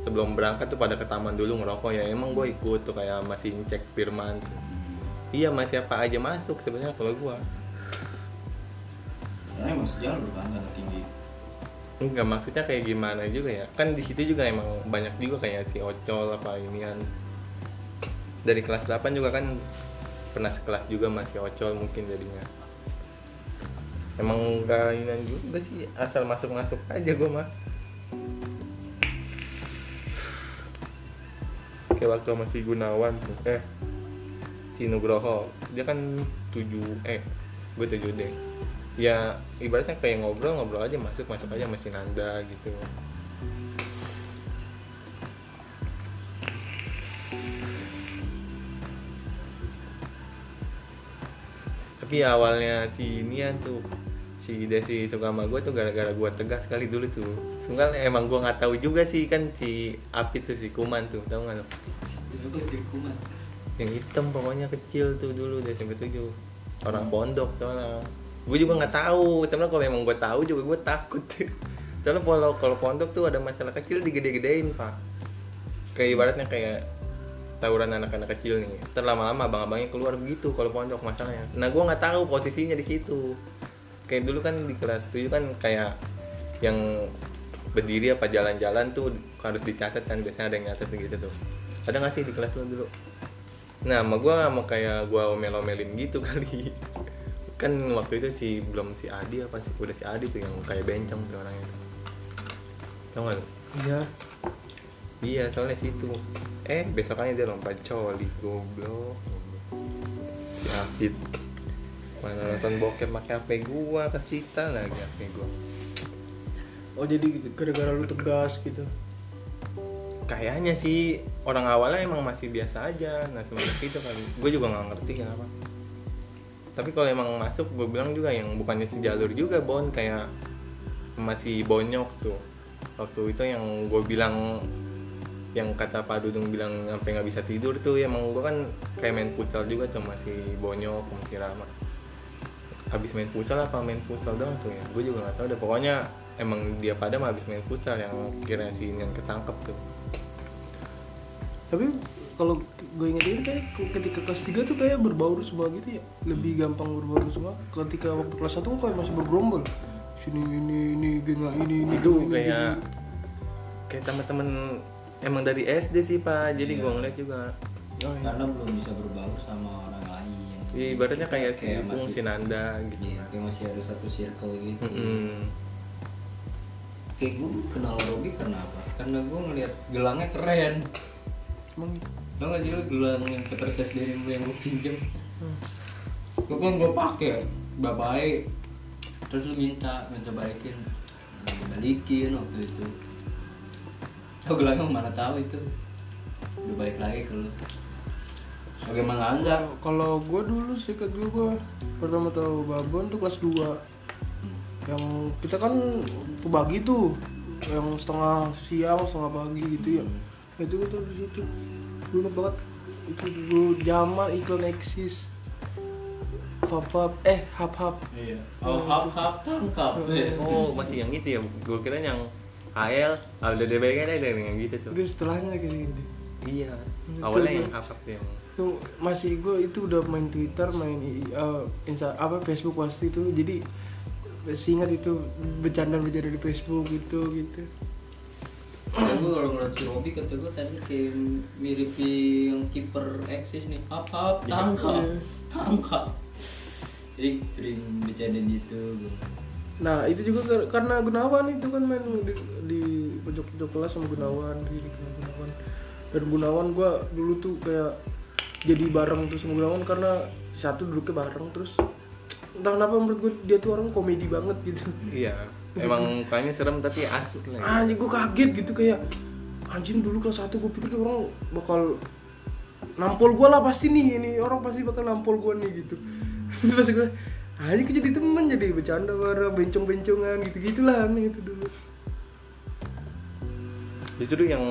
S3: sebelum berangkat tuh pada ke taman dulu ngerokok ya. Emang gue ikut tuh kayak masih cek Firman tuh. iya masih apa aja masuk sebenarnya kalau gua.
S2: Karena emang sejalur kan karena tinggi.
S3: Enggak maksudnya kayak gimana juga ya. Kan di situ juga emang banyak juga kayak si ocol apa ini kan. Dari kelas 8 juga kan pernah sekelas juga masih ocol mungkin jadinya. Emang enggak ini juga sih asal masuk masuk aja gua mah kayak waktu sama si Gunawan tuh. Eh si Nugroho. Dia kan 7 eh gue 7 deh. Ya ibaratnya kayak ngobrol ngobrol aja masuk masuk aja masih nanda gitu. Tapi awalnya si Nian tuh si Desi suka sama gue tuh gara-gara gue tegas sekali dulu tuh. Sebenarnya emang gue nggak tahu juga sih kan si Api tuh si Kuman tuh tahu nggak lo yang hitam pokoknya kecil tuh dulu dari SMP 7 orang pondok soalnya gue juga nggak tahu karena kalau emang gue tahu juga gue takut. <laughs> Soalnya kalau kalau pondok tuh ada masalah kecil digede-gedein pak. Kayak ibaratnya kayak tawuran anak-anak kecil nih. Terlama-lama abang-abangnya keluar begitu kalau pondok masalahnya. Nah gue nggak tahu posisinya di situ kayak dulu kan di kelas 7 kan kayak yang berdiri apa jalan-jalan tuh harus dicatat kan biasanya ada yang nyatet gitu tuh. Ada nggak sih di kelas lu dulu? Nah sama gue mau kayak gue omel-omelin gitu <laughs> kali. Kan waktu itu si belum si Adi apa sih udah si Adi tuh yang kayak bencong tuh orangnya tau gak lu?
S1: iya.
S3: Iya soalnya situ. Eh besokannya dia lompat coli goblok. Si Afid mana nonton bokep pakai HP gua kecita lagi HP gua.
S1: Oh jadi gara-gara lu tegas gitu?
S3: Kayaknya sih orang awalnya emang masih biasa aja. Nah semenjak itu kali gue juga nggak ngerti kenapa. Tapi kalau emang masuk gue bilang juga yang bukannya sejalur juga bon. Kayak masih bonyok tuh. Waktu itu yang gue bilang yang kata Pak Dudung bilang sampai nggak bisa tidur tuh ya emang gue kan kayak main futsal juga tuh masih bonyok masih ramah habis main futsal apa main futsal doang tuh ya? Gue juga nggak tahu deh. Pokoknya emang dia pada mah habis main futsal yang kira si yang ketangkep tuh.
S1: Tapi kalau gue inget-inget kayak ketika kelas 3 tuh kayak berbaur semua gitu ya. Lebih gampang berbaur semua. Ketika waktu kelas 1 kan kayak masih bergerombol. Sini ini ini geng ini ini ini,
S3: kayak kayak teman-teman emang dari SD sih pak. Jadi
S2: Iya.
S3: gua ngeliat juga.
S1: Oh, iya.
S2: karena belum bisa berbaur sama orang lain
S3: ibaratnya
S2: Kita
S3: kayak si
S2: kayak
S3: itu
S2: masih
S3: si Nanda gitu.
S2: iya, kayak masih ada satu circle gitu.
S3: Mm-mm.
S2: kayak gue kenal Robi karena apa? Karena gue ngeliat gelangnya keren.
S1: Emang
S2: Tau gak sih lu gelang yang keterses dari lu yang gue pinjem
S1: Hmm.
S2: Gue kan gue pake Bapak Terus lu minta Minta balikin. Gue balikin waktu itu. Tau gelangnya mana tahu itu. Udah balik lagi ke lu Bagaimana enggak
S1: kalau gue dulu sih gue gue pertama tahu babon tuh kelas 2 yang kita kan kebagi tuh yang setengah siang setengah pagi gitu ya. Itu gue tuh di situ. Gue inget banget itu dulu zaman iklan eksis. Fap fap eh hap hap.
S2: Iya. Oh hap hap tangkap. Iya.
S3: oh masih yang itu ya. Gua kira yang AL ada DBG ada yang gitu tuh.
S1: Itu setelahnya kayak gitu.
S3: Iya. Awalnya yang hafal yang
S1: itu masih gue itu udah main Twitter main uh, Insta apa Facebook pasti itu. Jadi singkat itu bercanda bercanda di Facebook gitu gitu.
S2: Ya gue kalau ngeliat si Robi kata gue tadi kayak mirip yang kiper eksis nih. Hap hap tangkap
S1: Iya.
S2: Tangkap. Jadi sering bercanda gitu
S1: nah itu juga kar- karena Gunawan itu kan main di, di pojok pojok kelas sama Gunawan di, di Gunawan. Dan Gunawan gue dulu tuh kayak jadi bareng tuh sama Gunawan karena satu duduknya bareng terus entah kenapa menurut gue dia tuh orang komedi banget gitu.
S3: Iya emang kayaknya serem tapi asik lah ya.
S1: anjing gue kaget gitu kayak anjing dulu kelas 1 gue pikir tuh orang bakal nampol gue lah pasti nih ini orang pasti bakal nampol gue nih gitu. <laughs> Terus pas gue anjing kok jadi temen jadi bercanda bareng bencong-bencongan gitu gitulah aneh itu dulu.
S3: Justru yang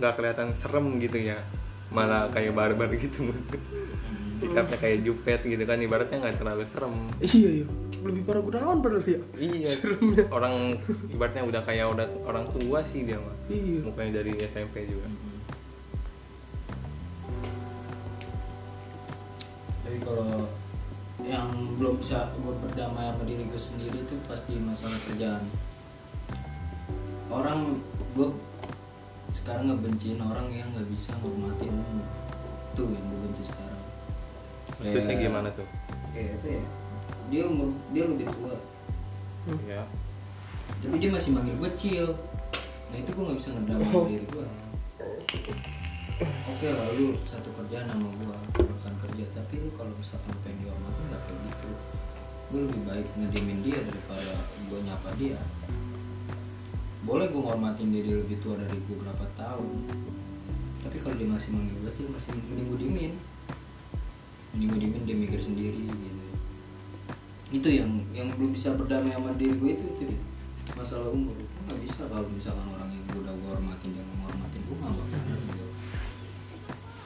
S3: nggak kelihatan serem gitu ya malah kayak barbar gitu sikapnya kayak jupet gitu kan ibaratnya nggak terlalu serem.
S1: Iya iya. Lebih parah Gunawan padahal ya.
S3: Iya. Orang ibaratnya udah kayak udah orang tua sih dia mah
S1: iya.
S3: Mukanya dari SMP juga.
S2: Tapi kalau yang belum bisa gue berdamai sama diri gue sendiri itu pasti masalah kerjaan. Orang gue sekarang ngebenciin orang yang nggak bisa ngormatin umur tuh yang gue benci sekarang.
S3: Maksudnya
S2: Kayak-
S3: gimana tuh?
S2: kayak apa ya? Dia umur dia lebih tua.
S3: Ya
S2: tapi dia masih manggil gue cil. Nah itu gue nggak bisa ngedamai
S1: Oh.
S2: diri gue oke lah lu satu kerjaan sama gue bukan kerja. Tapi lu kalau misalkan pengen dihormatin nggak kayak gitu. Gue lebih baik ngediemin dia daripada gue nyapa dia boleh gue ngormatin dia dia lebih tua dari gue berapa tahun. Tapi kalau dia masih manggil gue masih mending gue diemin. Mending gue diemin dia mikir sendiri gitu. Itu yang yang belum bisa berdamai sama diri gue itu itu dia. Masalah umur. Gue nggak bisa kalau misalkan orang yang gue udah gue hormatin dia menghormatin gue nggak bakal gitu.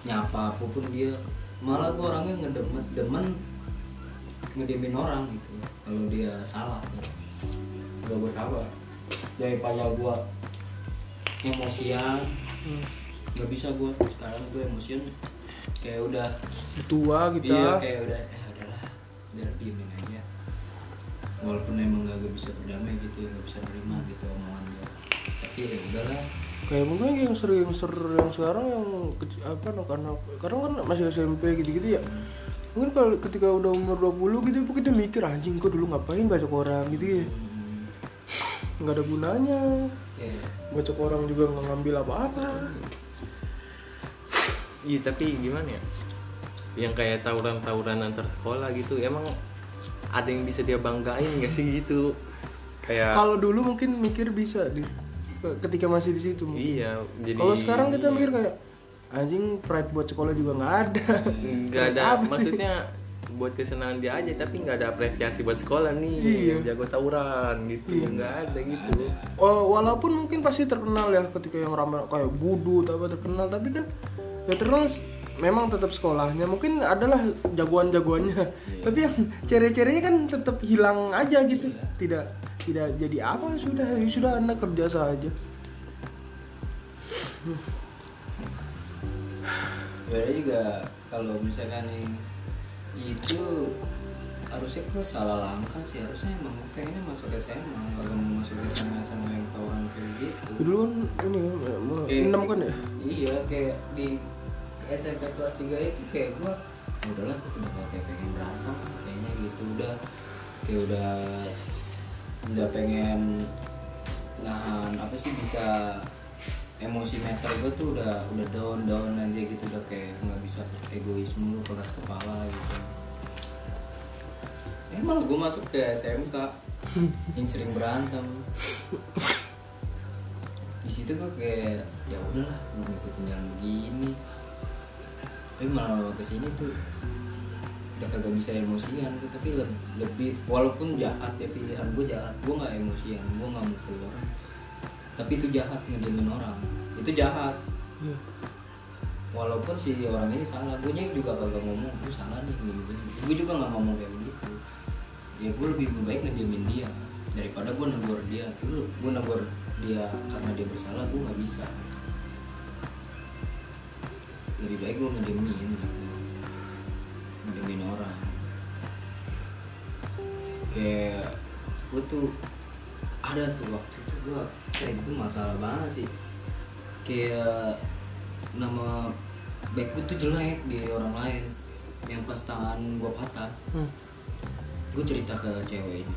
S2: nyapa apa pun dia malah gue orangnya ngedemen demen ngedemin orang gitu. Kalau dia salah gitu. gak bersabar daripada gue emosian.
S1: Hmm.
S2: nggak bisa gue sekarang gue emosian. Kayak udah
S1: tua kita.
S2: Iya kayak udah eh udahlah biar diemin aja. Walaupun emang gak, bisa berdamai gitu ya gak bisa nerima gitu omongan dia. Tapi ya udahlah
S1: kayak mungkin yang sering ser yang sekarang yang apa no karena karena kan masih SMP gitu-gitu ya. Mungkin kalau ketika udah umur 20 gitu mungkin dia mikir anjing kok dulu ngapain baca orang gitu ya.
S2: Hmm,
S1: nggak ada gunanya.
S2: Ya
S1: baca orang juga nggak ngambil apa-apa.
S3: Iya tapi gimana ya? Yang kayak tawuran-tawuran antar sekolah gitu emang ada yang bisa dia banggain gak sih gitu? Kayak
S1: kalau dulu mungkin mikir bisa di ketika masih di situ mungkin.
S3: iya jadi
S1: kalau sekarang kita mikir kayak anjing pride buat sekolah juga nggak ada.
S3: Nggak ada
S1: Apa sih?
S3: Buat kesenangan dia aja tapi nggak ada apresiasi buat sekolah nih.
S1: Iya.
S3: jago tawuran gitu
S1: Iya.
S3: nggak ada gitu.
S1: Oh, walaupun mungkin pasti terkenal ya ketika yang ramai kayak budut apa terkenal tapi kan ya terkenal s- memang tetap sekolahnya. Mungkin adalah jagoan-jagoannya. Tapi yang cere-cerenya kan tetap hilang aja gitu. Tidak tidak jadi apa sudah ya sudah anda kerja saja.
S2: Beda juga kalau misalkan yang itu harusnya gue salah langkah sih. Harusnya emang gue pengennya masuk SMA kalau mau masuk SMA sama yang tawuran kayak gitu.
S1: Dulu kan ini
S2: Kayak-
S1: enam kan ya?
S2: iya kayak di SMP kelas 3 itu kayak gua "Ya udahlah gua udah kayak pengen berantem? Kayaknya gitu udah. Kayak udah udah pengen nahan apa sih bisa emosi meter gue tuh udah udah down down aja gitu. Udah kayak nggak bisa egois mulu keras kepala gitu. Eh malah gue masuk ke SMK <laughs> yang sering berantem. Di situ gue kayak ya udahlah gue ngikutin jalan begini. Tapi malah ke sini tuh udah kagak bisa emosian tapi leb- lebih walaupun jahat ya pilihan gue jahat. Gue nggak emosian gue nggak mukul orang tapi itu jahat ngediemin orang. Itu jahat.
S1: Iya.
S2: walaupun si orang ini salah gue juga kagak ngomong gue salah nih gini gini. Gue juga nggak ngomong kayak begitu. Ya gue lebih baik ngediemin dia daripada gue negor dia. Lu gue negor dia karena dia bersalah gue nggak bisa. Lebih baik gue ngediemin gitu. ngediemin orang. Kayak gue tuh ada tuh waktu itu gue kayak itu masalah banget sih. Kayak nama baik gue tuh jelek di orang lain. Yang pas tangan gue patah
S1: Hmm.
S2: gue cerita ke cewek ini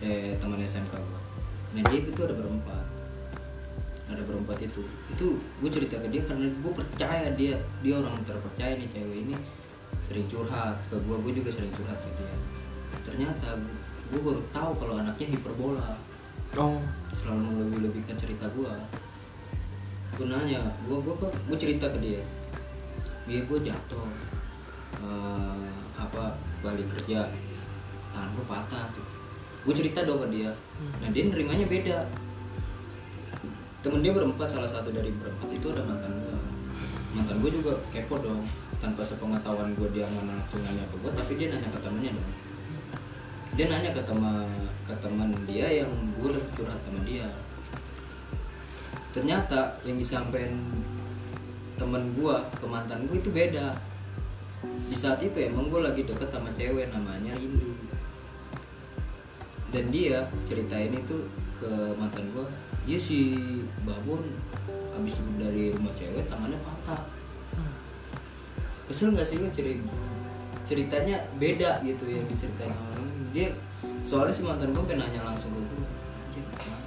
S2: cewek teman SMK gue nah dia itu ada berempat. Ada berempat itu. Itu gue cerita ke dia karena gue percaya dia dia orang terpercaya nih cewek ini. Sering curhat ke gue gue juga sering curhat ke dia. Ternyata gue baru tahu kalau anaknya hiperbola.
S1: Oh.
S2: Selalu melebih-lebihkan cerita gue gue nanya gue gue gue cerita ke dia. Dia gue jatuh eh, apa balik kerja. Tangan gue patah. Tuh gue cerita dong ke dia. Nah dia nerimanya beda. Temen dia berempat salah satu dari berempat itu ada mantan gue mantan gue juga kepo dong. Tanpa sepengetahuan gue dia nggak langsung nanya ke gue tapi dia nanya ke temennya dong dia nanya ke teman ke teman dia yang gue curhat sama dia. Ternyata yang disampaikan temen gue ke mantan gue itu beda. Di saat itu emang gue lagi deket sama cewek namanya Rindu dan dia ceritain itu ke mantan gue iya si babon habis dari rumah cewek tangannya patah. Kesel nggak sih lo ceri ceritanya beda gitu yang diceritain orang dia soalnya si mantan gue pengen nanya langsung ke gue anjir apaan?"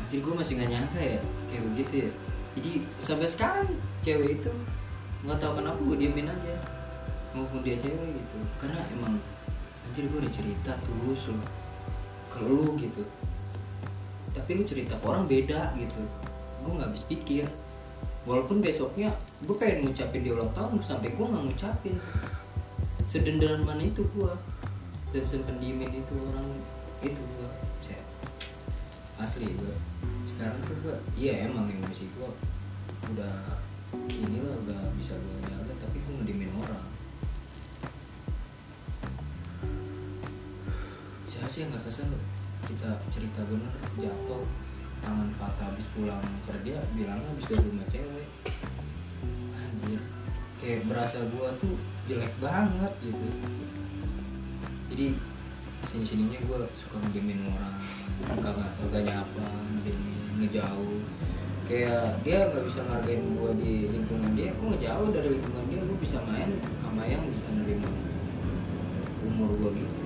S2: anjir gue masih nggak nyangka ya kayak begitu ya. Jadi sampai sekarang cewek itu nggak tahu kenapa gue diemin aja. Maupun dia cewek gitu. Karena emang anjir gue udah cerita tulus loh. Ke lu gitu. Tapi lu cerita ke orang beda gitu. Gue nggak habis pikir. Walaupun besoknya gue pengen ngucapin dia ulang tahun sampai gue nggak ngucapin. Sedendaran mana itu gue dan sependiemin itu orang itu gue saya asli gue sekarang tuh gue iya emang emosi gue udah inilah udah bisa gue jaga tapi gue ngediemin orang. Siapa sih yang nggak kesel? Kita cerita bener jatuh tangan patah habis pulang kerja bilangnya habis dari rumah cewek. Anjir kayak berasa gua tuh jelek banget gitu jadi sini sininya gua suka ngediemin orang nggak nggak nyapa ngediemin ngejauh. Kayak dia nggak bisa ngargain gua di lingkungan dia gua ngejauh dari lingkungan dia gua bisa main sama yang bisa nerima umur sekarang gitu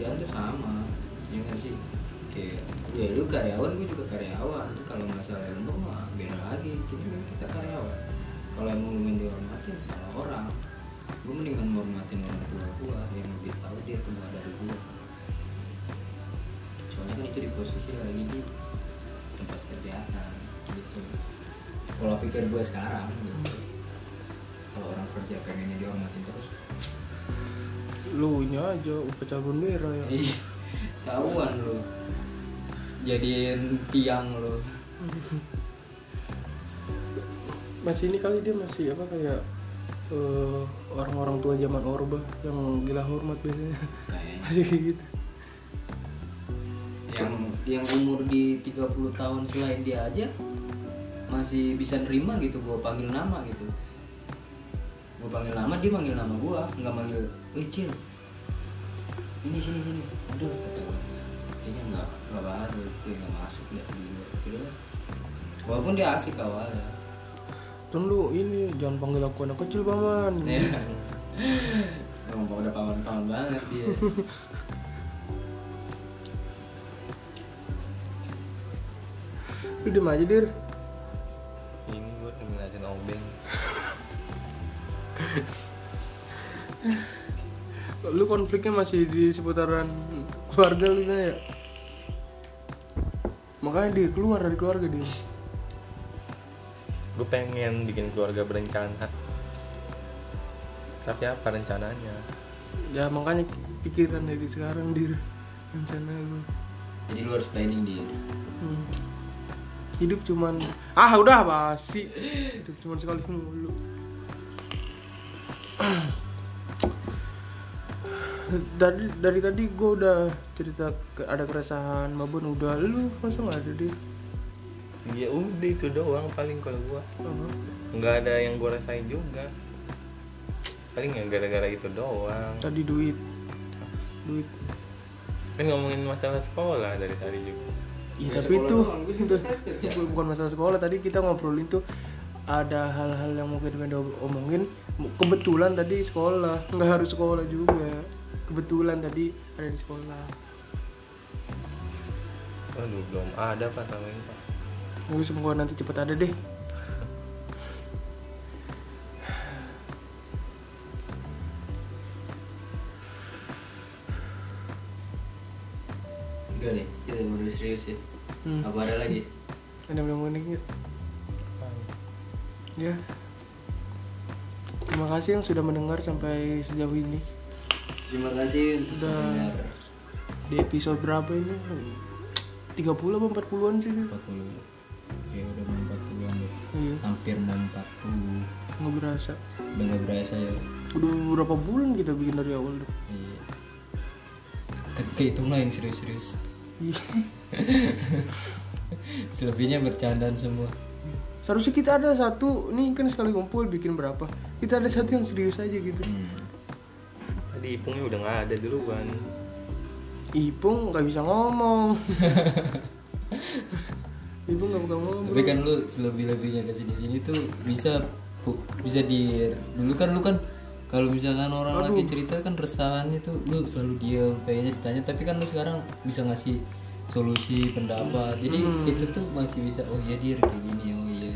S2: kerjaan tuh sama ya nggak sih? Kayak ya lu karyawan gue juga karyawan. Kalau masalah umur mah beda lagi. Kita kan kita karyawan. Kalau emang lu main dihormatin salah orang. Gue mendingan menghormatin orang tua gue yang lebih tahu dia tua dari gue soalnya kan itu di posisi lagi di tempat kerjaan gitu. Pola pikir gue sekarang
S1: aja upacara bendera ya.
S2: Tahuan lo jadiin tiang lo
S1: masih ini kali dia masih apa kayak eh, orang-orang tua zaman orba yang gila hormat biasanya.
S2: Kayaknya. <laughs>
S1: Masih kayak gitu.
S2: Yang yang umur di 30 tahun selain dia aja masih bisa nerima gitu gue panggil nama gitu. Gue panggil nama dia manggil nama gue nggak manggil Cil ini sini sini. Aduh kata gue kayaknya nggak nggak banget gue nggak masuk ya di gue gitu walaupun dia asik awalnya.
S1: Kan lu ini jangan panggil aku anak kecil paman. <laughs>
S2: Ya emang udah paman-paman banget dia. <laughs>
S1: Lu diem aja dir.
S3: Ini gue ngeliatin obeng <laughs>
S1: lu konfliknya masih di seputaran keluarga lu ya? Makanya dia keluar dari keluarga dia.
S3: Gue pengen bikin keluarga berencana. Tapi apa rencananya?
S1: Ya makanya pikiran dari sekarang dir. Rencana lu
S2: jadi lu harus planning dia
S1: Hmm. hidup cuman ah udah basi. Hidup cuman sekali mulu <clears throat> dari dari tadi gue udah cerita ke- ada keresahan maupun udah. Lu masa nggak ada dia
S3: ya udah itu doang paling kalau gue
S1: Apa?
S3: nggak ada yang gue rasain juga. Paling ya gara-gara itu doang.
S1: Tadi duit. Duit.
S3: Kan ngomongin masalah sekolah dari tadi juga.
S1: Iya
S2: Ya,
S1: tapi itu, <laughs> itu bukan masalah sekolah. Tadi kita ngobrolin tuh ada hal-hal yang mungkin pengen omongin. Kebetulan tadi sekolah. Nggak harus sekolah juga kebetulan tadi ada di sekolah.
S3: Aduh belum ada pak sama ini pak.
S1: Gue semoga nanti cepet ada deh.
S2: Udah deh kita baru serius ya.
S1: Hmm.
S2: apa ada lagi?
S1: Ada yang mau nanya? ya. Terima kasih yang sudah mendengar sampai sejauh ini
S2: terima kasih untuk
S1: Udah. di episode berapa ini? 30 apa 40-an sih
S2: 40 ya udah mau 40 an deh
S1: iya.
S2: Hampir mau 40
S1: nggak berasa.
S2: Udah nggak berasa ya.
S1: Udah beberapa bulan kita bikin dari awal tuh?
S2: Iya. Kehitung lah yang serius-serius.
S1: Iya. <laughs>
S2: selebihnya bercandaan semua.
S1: Seharusnya kita ada satu nih kan sekali kumpul bikin berapa? Kita ada satu yang serius aja gitu.
S2: Hmm.
S3: Ipungnya udah nggak ada dulu kan
S1: Ipung nggak bisa ngomong. <laughs> Ipung nggak bakal ngomong.
S2: Tapi kan lu selebih-lebihnya ke sini-sini tuh bisa pu- bisa di dulu kan lu kan kalau misalkan orang lagi cerita kan resahannya tuh lu selalu diam kayaknya ditanya. Tapi kan lu sekarang bisa ngasih solusi pendapat. Jadi kita tuh masih bisa oh iya dia kayak gini oh iya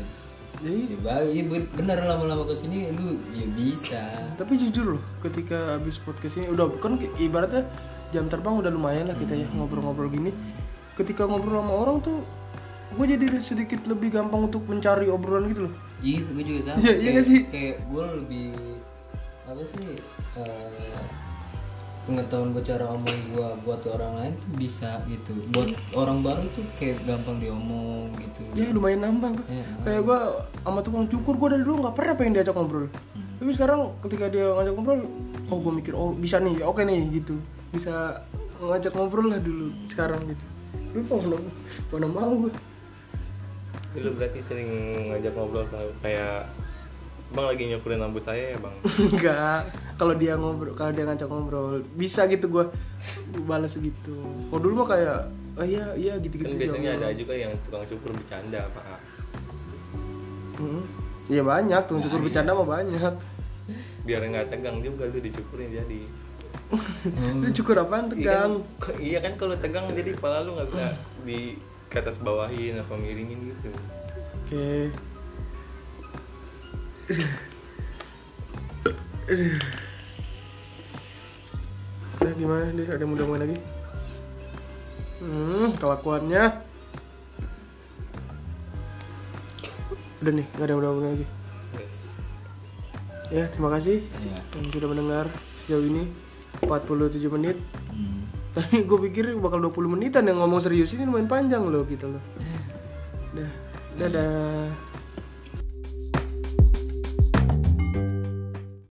S1: Jadi,
S2: ya iya, ben- bener lama-lama ke sini lu ya bisa.
S1: tapi jujur loh ketika habis podcast ini udah kan ibaratnya jam terbang udah lumayan lah kita ya ngobrol-ngobrol gini. Ketika ngobrol sama orang tuh gue jadi sedikit lebih gampang untuk mencari obrolan gitu loh.
S2: Iya gue juga sama.
S1: Iya, iya
S2: kayak,
S1: nggak sih?
S2: kayak gue lebih apa sih eh, pengetahuan gue cara omong gue buat orang lain tuh bisa gitu. Buat orang baru tuh kayak gampang diomong gitu.
S1: Ya lumayan nambah.
S2: Ya,
S1: kayak gue sama tukang cukur gue dari dulu nggak pernah pengen diajak ngobrol. Tapi sekarang ketika dia ngajak ngobrol oh gue mikir oh bisa nih oke nih gitu. Bisa ngajak ngobrol lah dulu sekarang gitu. Dulu mana mana mau? Gue
S3: Lu berarti sering ngajak ngobrol tau kayak Bang lagi nyukurin rambut saya ya bang? <laughs>
S1: Enggak. Kalau dia ngobrol kalau dia ngajak ngobrol bisa gitu gue balas gitu. Kalau dulu mah kayak oh iya iya gitu gitu
S3: Kan biasanya ada juga yang tukang cukur bercanda pak.
S1: Iya banyak tuh cukur bercanda mah banyak.
S3: Biar nggak tegang juga lu dicukurin jadi. <laughs>
S1: Lu cukur apaan tegang
S3: Iya kan, iya kan kalau tegang jadi kepala lu nggak bisa di ke atas bawahin apa miringin gitu.
S1: Oke. Nah, gimana deh? Ada mudah mudahan lagi? Hmm, kelakuannya. Udah nih, nggak ada mudah mudahan lagi.
S3: yes.
S1: Ya, terima kasih
S2: ya
S1: yang sudah mendengar sejauh ini 47 menit.
S2: hmm.
S1: Tapi gue pikir bakal 20 menitan yang ngomong serius ini lumayan panjang loh gitu loh. Dah, dadah.